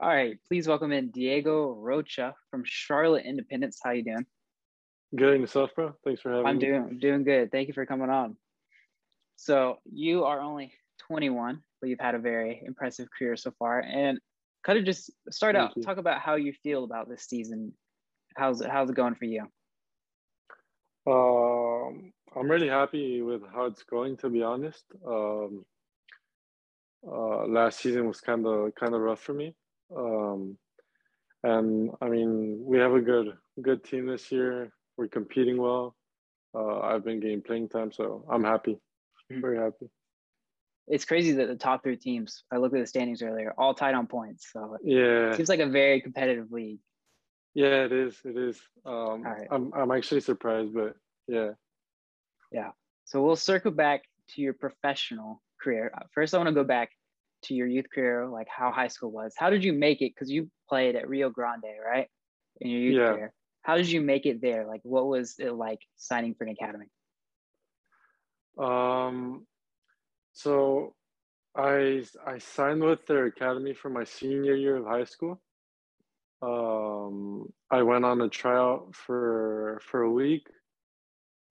All right, please welcome in Diego Rocha from Charlotte Independence. How you doing? Good and yourself, bro. Thanks for having me. I'm doing doing good. Thank you for coming on. So you are only 21, but you've had a very impressive career so far. And kind of just start Thank out, you. talk about how you feel about this season. How's it how's it going for you? Um, I'm really happy with how it's going. To be honest, um, uh, last season was kind of kind of rough for me. Um, and I mean, we have a good good team this year. We're competing well. Uh, I've been getting playing time, so I'm happy. Mhm. Very happy. It's crazy that the top three teams, I looked at the standings earlier, all tied on points. So Yeah, it seems like a very competitive league. yeah, it is. It is. Um, right. I'm I'm actually surprised, but yeah. Yeah. So we'll circle back to your professional career. First, I want to go back to your youth career, like how high school was. How did you make it? Because you played at Rio Grande, right? In your youth Yeah. career. How did you make it there? Like, what was it like signing for an academy? Um, so I I signed with their academy for my senior year of high school. Um, I went on a tryout for for a week,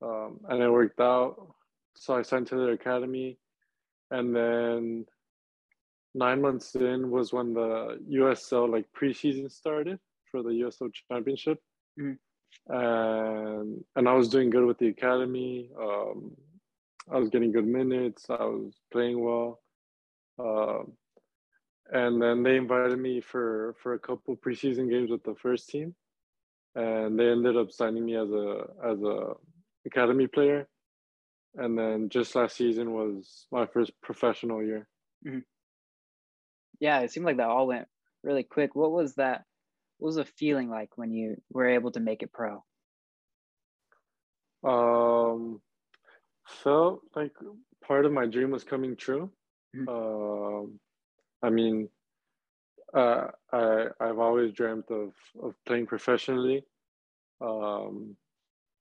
um, and it worked out. So I signed to their academy, and then nine months in was when the USL like preseason started for the USL Championship, Mhm. and and I was doing good with the academy. Um, I was getting good minutes. I was playing well. Um, and then they invited me for for a couple preseason games with the first team, and they ended up signing me as a as a academy player. And then just last season was my first professional year. Yeah, it seemed like that all went really quick. What was that? What was the feeling like when you were able to make it pro? Um, felt like part of my dream was coming true. Mhm. Um, I mean, uh, I I've always dreamt of of playing professionally. Um,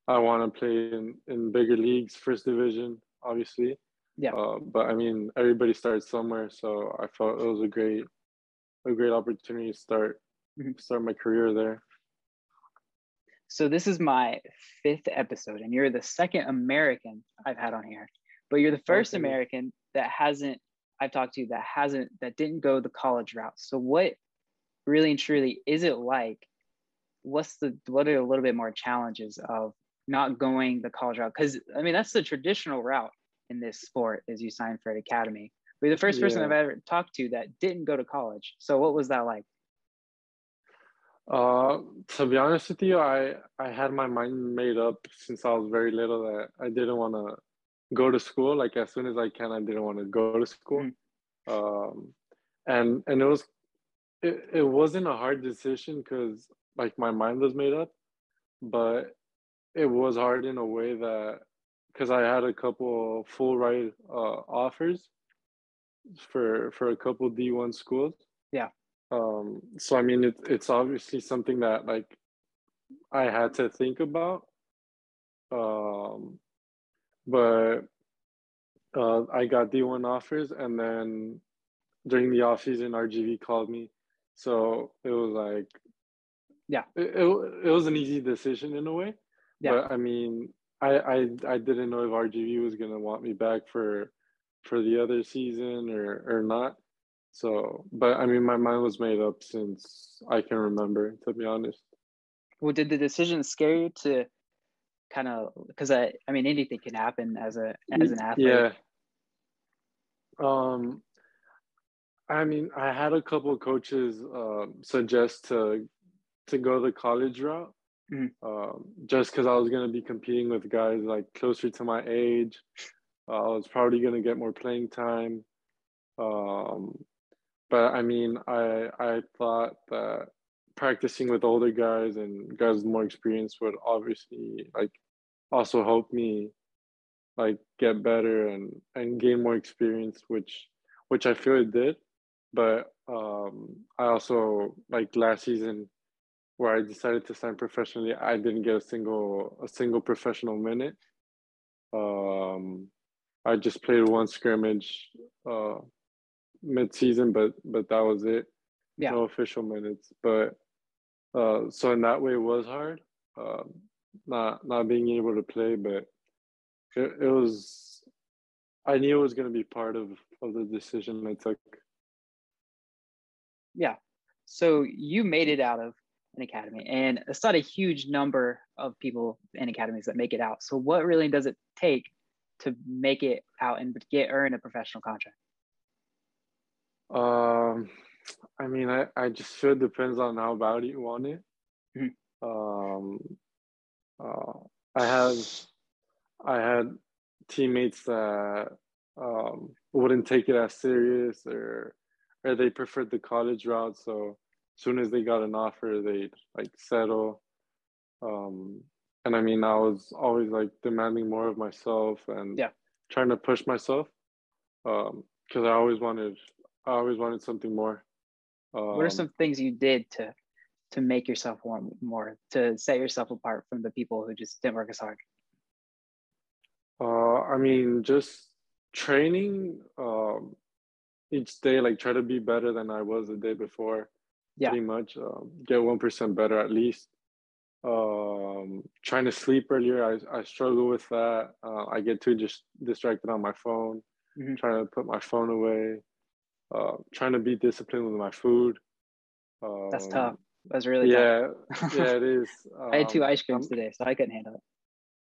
I want to play in in bigger leagues, first division, obviously. Yeah. Uh, but I mean, everybody starts somewhere, so I felt it was a great a great opportunity to start Mhm. start my career there. So this is my fifth episode, and you're the second American I've had on here, but you're the first Okay. American that hasn't I've talked to that hasn't that didn't go the college route. So what really and truly is it like? What's the what are a little bit more challenges of not going the college route? Because I mean that's the traditional route in this sport is you sign for an academy. But you're the first person I've ever talked to that didn't go to college. So what was that like? Uh, to be honest with you, I I had my mind made up since I was very little that I didn't want to go to school. Like as soon as I can, I didn't want to go to school. Um, and and it was it, it wasn't a hard decision because like my mind was made up, but it was hard in a way that because I had a couple full ride uh, offers for for a couple D1 schools. Yeah. Um, so I mean, it, it's obviously something that like I had to think about. Um, but uh, I got D1 offers, and then during the off season, RGV called me, so it was like, Yeah. it, it, it was an easy decision in a way. Yeah. But I mean, I I I didn't know if RGV was gonna want me back for for the other season or or not. So, but I mean, my mind was made up since I can remember, to be honest. well did the decision scare you to kind of because I, I mean anything can happen as a as an athlete Yeah. Um, I mean, I had a couple coaches um, suggest to to go the college route, Mhm. um, just because I was gonna be competing with guys like closer to my age. Uh, I was probably gonna get more playing time. Um, but I mean, I I thought that practicing with older guys and guys with more experience would obviously like also help me like get better and and gain more experience which which I feel it did but um I also like last season where I decided to sign professionally I didn't get a single a single professional minute um I just played one scrimmage uh mid season but but that was it Yeah. no official minutes. But uh, so in that way, it was hard. Um, not not being able to play, but it, it was. I knew it was going to be part of of the decision I took. Yeah. So you made it out of an academy, and it's not a huge number of people in academies that make it out. So what really does it take to make it out and get earn a professional contract? Um, I mean, I, I just feel it depends on how bad you want it. Mhm. Um, uh, I have, I had teammates that um, wouldn't take it as serious, or or they preferred the college route. So soon as they got an offer, they'd like settle. Um, and I mean, I was always like demanding more of myself and Yeah. trying to push myself because I always wanted, I always wanted something more. Um, what are some things you did to to make yourself want more to set yourself apart from the people who just didn't work as hard? Uh, I mean, just training um, each day, like try to be better than I was the day before. Yeah. Pretty much um, get one percent better at least. Um, trying to sleep earlier, I I struggle with that. Uh, I get too just distracted on my phone. Mhm. Trying to put my phone away. Uh, trying to be disciplined with my food. Um, That's tough. That's really Yeah, tough. yeah, it is. I had two Um, ice creams I'm- today, so I couldn't handle it.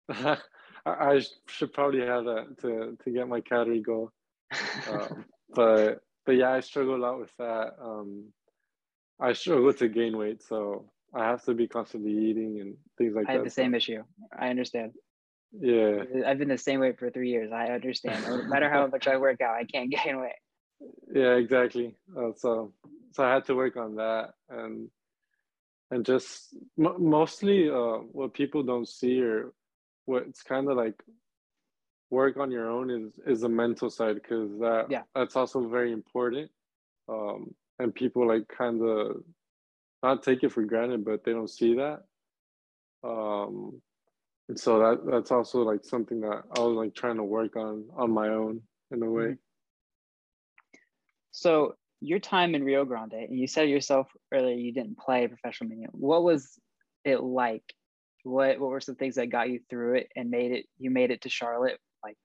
I, I should probably have that to to get my calorie goal. Um, but but yeah, I struggle a lot with that. Um, I struggle to gain weight, so I have to be constantly eating and things like that. I that. have the same issue. I understand. Yeah, I've been the same weight for three years. I understand. No matter how much I work out, I can't gain weight. yeah, exactly. Uh, so so I had to work on that and and just m- mostly uh, what people don't see or what it's kind of like work on your own is is the mental side because that Yeah. that's also very important um and people like kind of not take it for granted but they don't see that um and so that that's also like something that i was like trying to work on on my own in a way So your time in Rio Grande, and you said yourself earlier you didn't play professional media. What was it like? What what were some things that got you through it and made it you made it to Charlotte? Like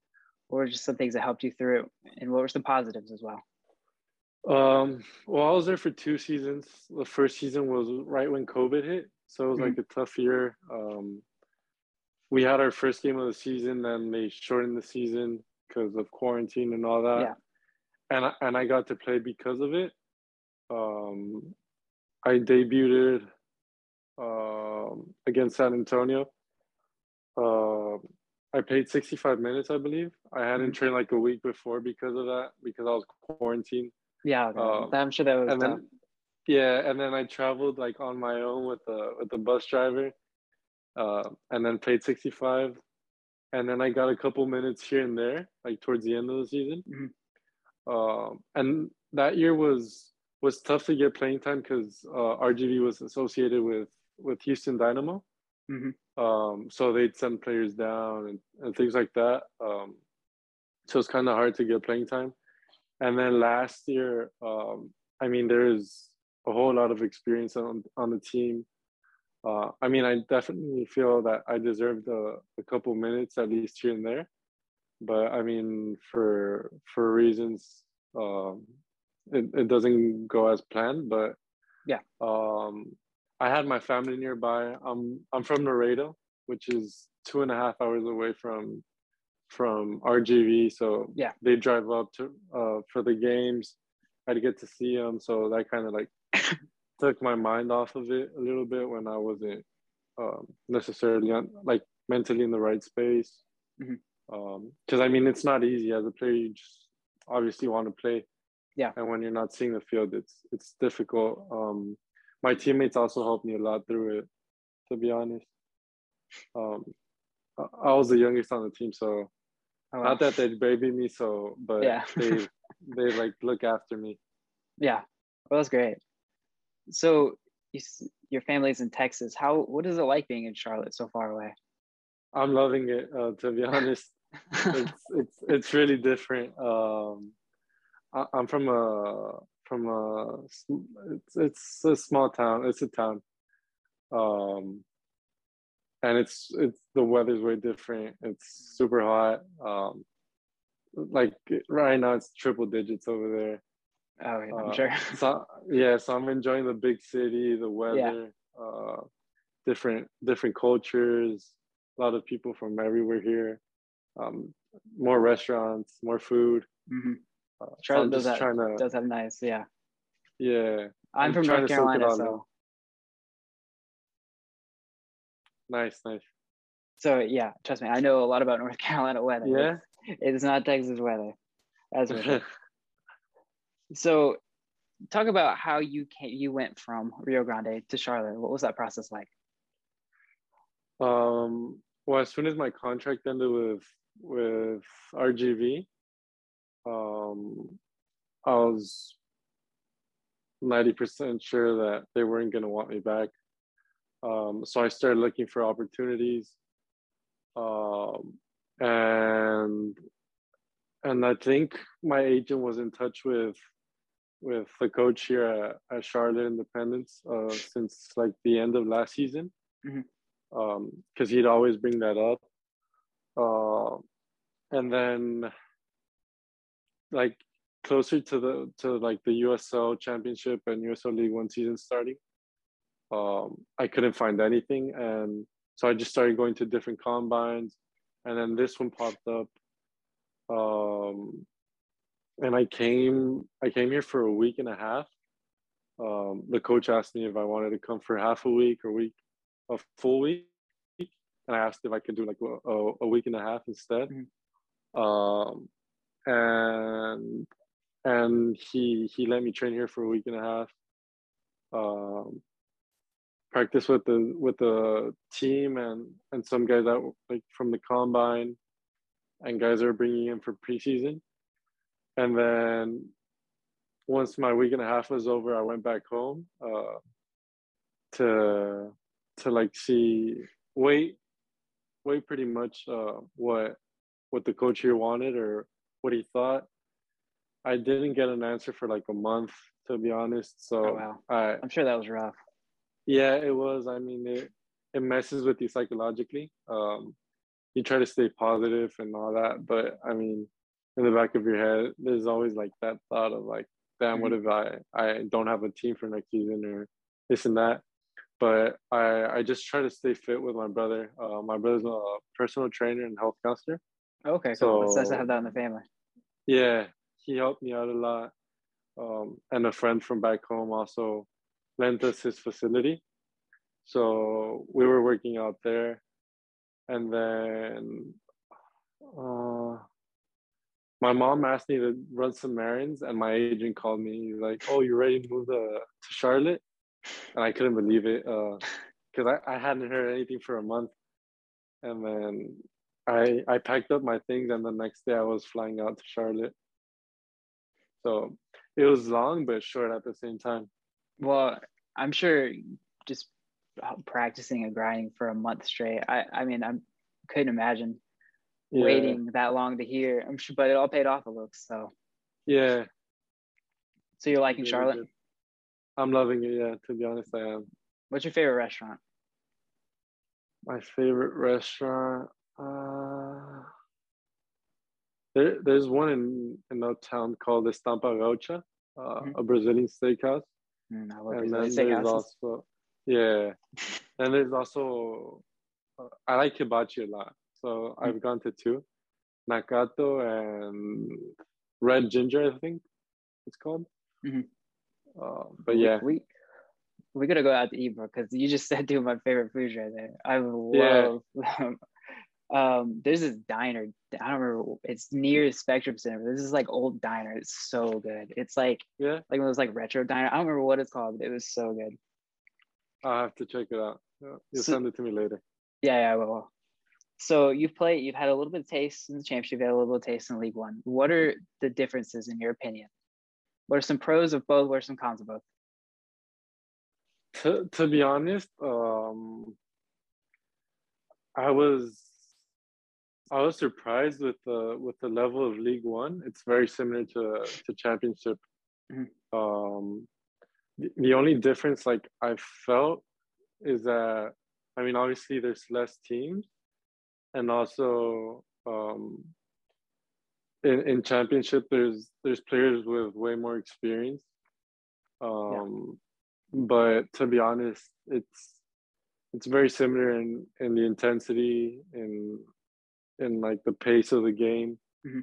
what were just some things that helped you through it? And what were some positives as well? Um, well, I was there for two seasons. The first season was right when COVID hit, so it was like a tough year. Um, we had our first game of the season, then they shortened the season because of quarantine and all that. Yeah. And I, and I got to play because of it. Um, I debuted um, against San Antonio. Uh, I played 65 minutes, I believe. I hadn't Mhm. trained like a week before because of that, because I was quarantined. Yeah, okay. Um, I'm sure that was and then yeah and then i traveled like on my own with the with the bus driver uh, and then played 65 and then i got a couple minutes here and there like towards the end of the season Mhm. um, and that year was was tough to get playing time because uh, rgv was associated with with houston dynamo Mhm. um, so they'd send players down and, and things like that um, so it's kind of hard to get playing time and then last year, um, I mean, there's a whole lot of experience on on the team. Uh, I mean, I definitely feel that I deserved a, a couple minutes at least here and there, but I mean, for for reasons, um, it it doesn't go as planned. But Yeah. um, I had my family nearby. I'm I'm from Laredo, which is two and a half hours away from from RGV. So Yeah. they drive up to uh, for the games. I'd get to see them, so that kind of like took my mind off of it a little bit when I wasn't um, necessarily on, like mentally in the right space. Because I mean, it's not easy as a player. You just obviously want to play. Yeah. And when you're not seeing the field, it's it's difficult. Um, my teammates also helped me a lot through it, to be honest. Um, I- was the youngest on the team, so Oh, not that they baby me, so but Yeah. they they like look after me. Yeah, well, that's great. So you, your family's in Texas. How what is it like being in Charlotte so far away? I'm loving it. Uh, to be honest, it's it's it's really different. Um, I, I'm from a from a it's it's a small town. It's a town, um, and it's it's the weather's way different. It's super hot. Um, like right now, it's triple digits over there. Oh, yeah, I'm uh, sure. so yeah, so I'm enjoying the big city, the weather, yeah. uh, different different cultures, a lot of people from everywhere here. Um, more restaurants, more food. Mm-hmm. Uh, Charlotte so does that. To, does have nice, yeah. Yeah. I'm, I'm from North Carolina, so. Nice, nice. So yeah, trust me, I know a lot about North Carolina weather. Yeah. It's, it's not Texas weather. That's sure. so talk about how you came you went from Rio Grande to Charlotte. What was that process like? Um well as soon as my contract ended with with RGV, um I was 90% sure that they weren't going to want me back. Um, so I started looking for opportunities. Um, and and I think my agent was in touch with with the coach here at, at Charlotte Independence uh, since like the end of last season, because mm-hmm. um, he'd always bring that up. Uh, and then, like closer to the to like the USL Championship and USL League One season starting, um, I couldn't find anything, and so I just started going to different combines, and then this one popped up, um, and I came I came here for a week and a half. Um, the coach asked me if I wanted to come for half a week or week, a full week, and I asked if I could do like a, a week and a half instead. Mm-hmm. Um, and and he he let me train here for a week and a half. Um, practice with the with the team and and some guys that like from the combine, and guys are bringing in for preseason. And then once my week and a half was over, I went back home uh, to to like see wait wait pretty much uh, what what the coach here wanted or what he thought I didn't get an answer for like a month, to be honest. So oh, wow. I, I'm sure that was rough. Yeah, it was. I mean, it it messes with you psychologically. Um, you try to stay positive and all that, but I mean, in the back of your head, there's always like that thought of like, damn, mm-hmm. what if I I don't have a team for next season or this and that. But I I just try to stay fit with my brother. Uh, my brother's a personal trainer and health counselor. Okay, cool. So, it's nice to have that in the family. Yeah, he helped me out a lot. Um, and a friend from back home also lent us his facility. So we were working out there. And then uh, my mom asked me to run some errands, and my agent called me. Like, Oh, you ready to move to, to Charlotte? And I couldn't believe it because uh, I, I hadn't heard anything for a month. And then I I packed up my things, and the next day I was flying out to Charlotte. So it was long but short at the same time. Well, I'm sure just practicing and grinding for a month straight. I, I mean, I couldn't imagine yeah. waiting that long to hear. I'm sure, but it all paid off a little. So yeah. So you're liking Charlotte? Good. I'm loving it. Yeah, to be honest, I am. What's your favorite restaurant? My favorite restaurant. Uh, there, there's one in in our town called Estampa Gaucha, uh, mm-hmm. a Brazilian steakhouse. Mm, and then there's also yeah, and there's also uh, I like hibachi a lot, so mm-hmm. I've gone to two, Nakato and Red Ginger, I think it's called. Mm-hmm. Uh, but yeah, we we gotta go out to eat, bro, because you just said two of my favorite foods right there. I love yeah. um there's this diner i don't remember it's near spectrum center this is like old diner it's so good. It's like yeah? like one of those like retro diner i don't remember what it's called but it was so good. I'll have to check it out. You'll so, send it to me later. Yeah, yeah i will. So you've played you've had a little bit of taste in the championship you've had a little bit of taste in league one. What are the differences in your opinion? What are some pros of both what are some cons of both? To, to be honest um i was I was surprised with the with the level of League One. It's very similar to to Championship. Mm-hmm. Um, the, the only difference, like I felt, is that I mean, obviously there's less teams, and also um, in in championship there's there's players with way more experience. Um, yeah. But to be honest, it's it's very similar in in the intensity in in like the pace of the game. Mm-hmm.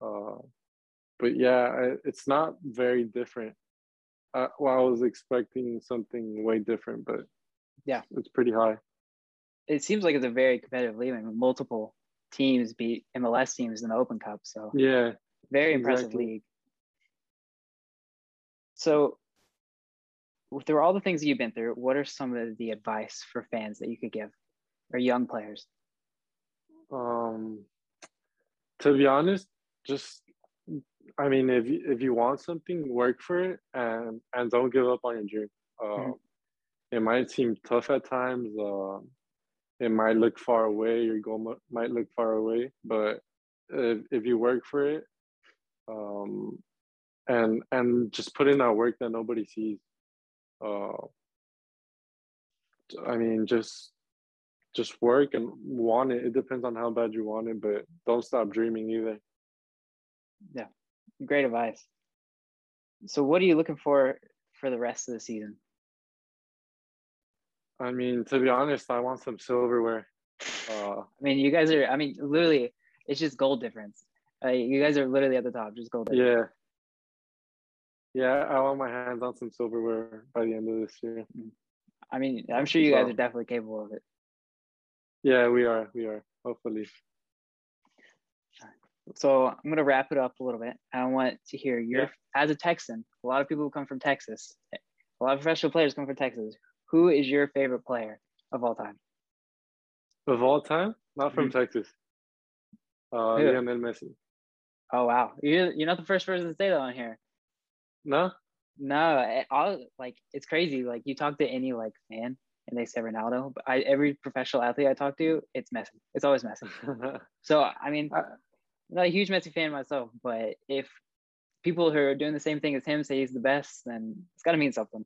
Uh, but yeah, it's not very different. Uh, well, I was expecting something way different, but yeah, it's pretty high. It seems like it's a very competitive league. I mean, multiple teams beat MLS teams in the Open Cup, so yeah, very impressive exactly. league. So, through all the things that you've been through, what are some of the advice for fans that you could give, or young players? Um, to be honest, just I mean, if you, if you want something, work for it, and and don't give up on your dream. Uh, mm-hmm. It might seem tough at times. Uh, it might look far away. Your goal might look far away, but if if you work for it, um, and and just put in that work that nobody sees. Uh, I mean, just just work and want it. It depends on how bad you want it, but don't stop dreaming either. Yeah, great advice. So, what are you looking for for the rest of the season? I mean, to be honest, I want some silverware. Uh, I mean, you guys are. I mean, literally, it's just goal difference. Uh, you guys are literally at the top, just goal. Difference. Yeah. Yeah, I want my hands on some silverware by the end of this year. Mm. I mean, I'm sure you guys are definitely capable of it. Yeah, we are. We are. Hopefully. So I'm gonna wrap it up a little bit. I want to hear your yeah. as a Texan. A lot of people who come from Texas. A lot of professional players come from Texas. Who is your favorite player of all time? Of all time? Not from mm-hmm. Texas. Uh, Lionel Messi. Oh wow, you're you're not the first person to say that on here. No. No, It, all like it's crazy. Like you talk to any like fan, and they say Ronaldo. But I, every professional athlete I talk to, it's Messi. It's always Messi. so I mean, I'm not a huge Messi fan myself, but if people who are doing the same thing as him say he's the best, then it's got to mean something.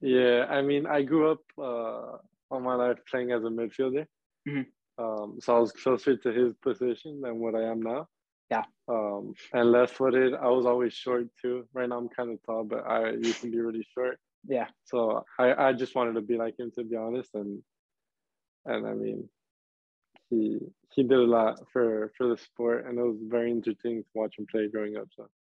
Yeah, I mean, I grew up uh, all my life playing as a midfielder. Mm-hmm. Um, so I was closer to his position than what I am now. Yeah. Um, and left footed, I was always short too. Right now I'm kind of tall, but I used to be really short. Yeah. So I, I just wanted to be like him to be honest. And and I mean he he did a lot for for the sport and it was very entertaining to watch him play growing up. So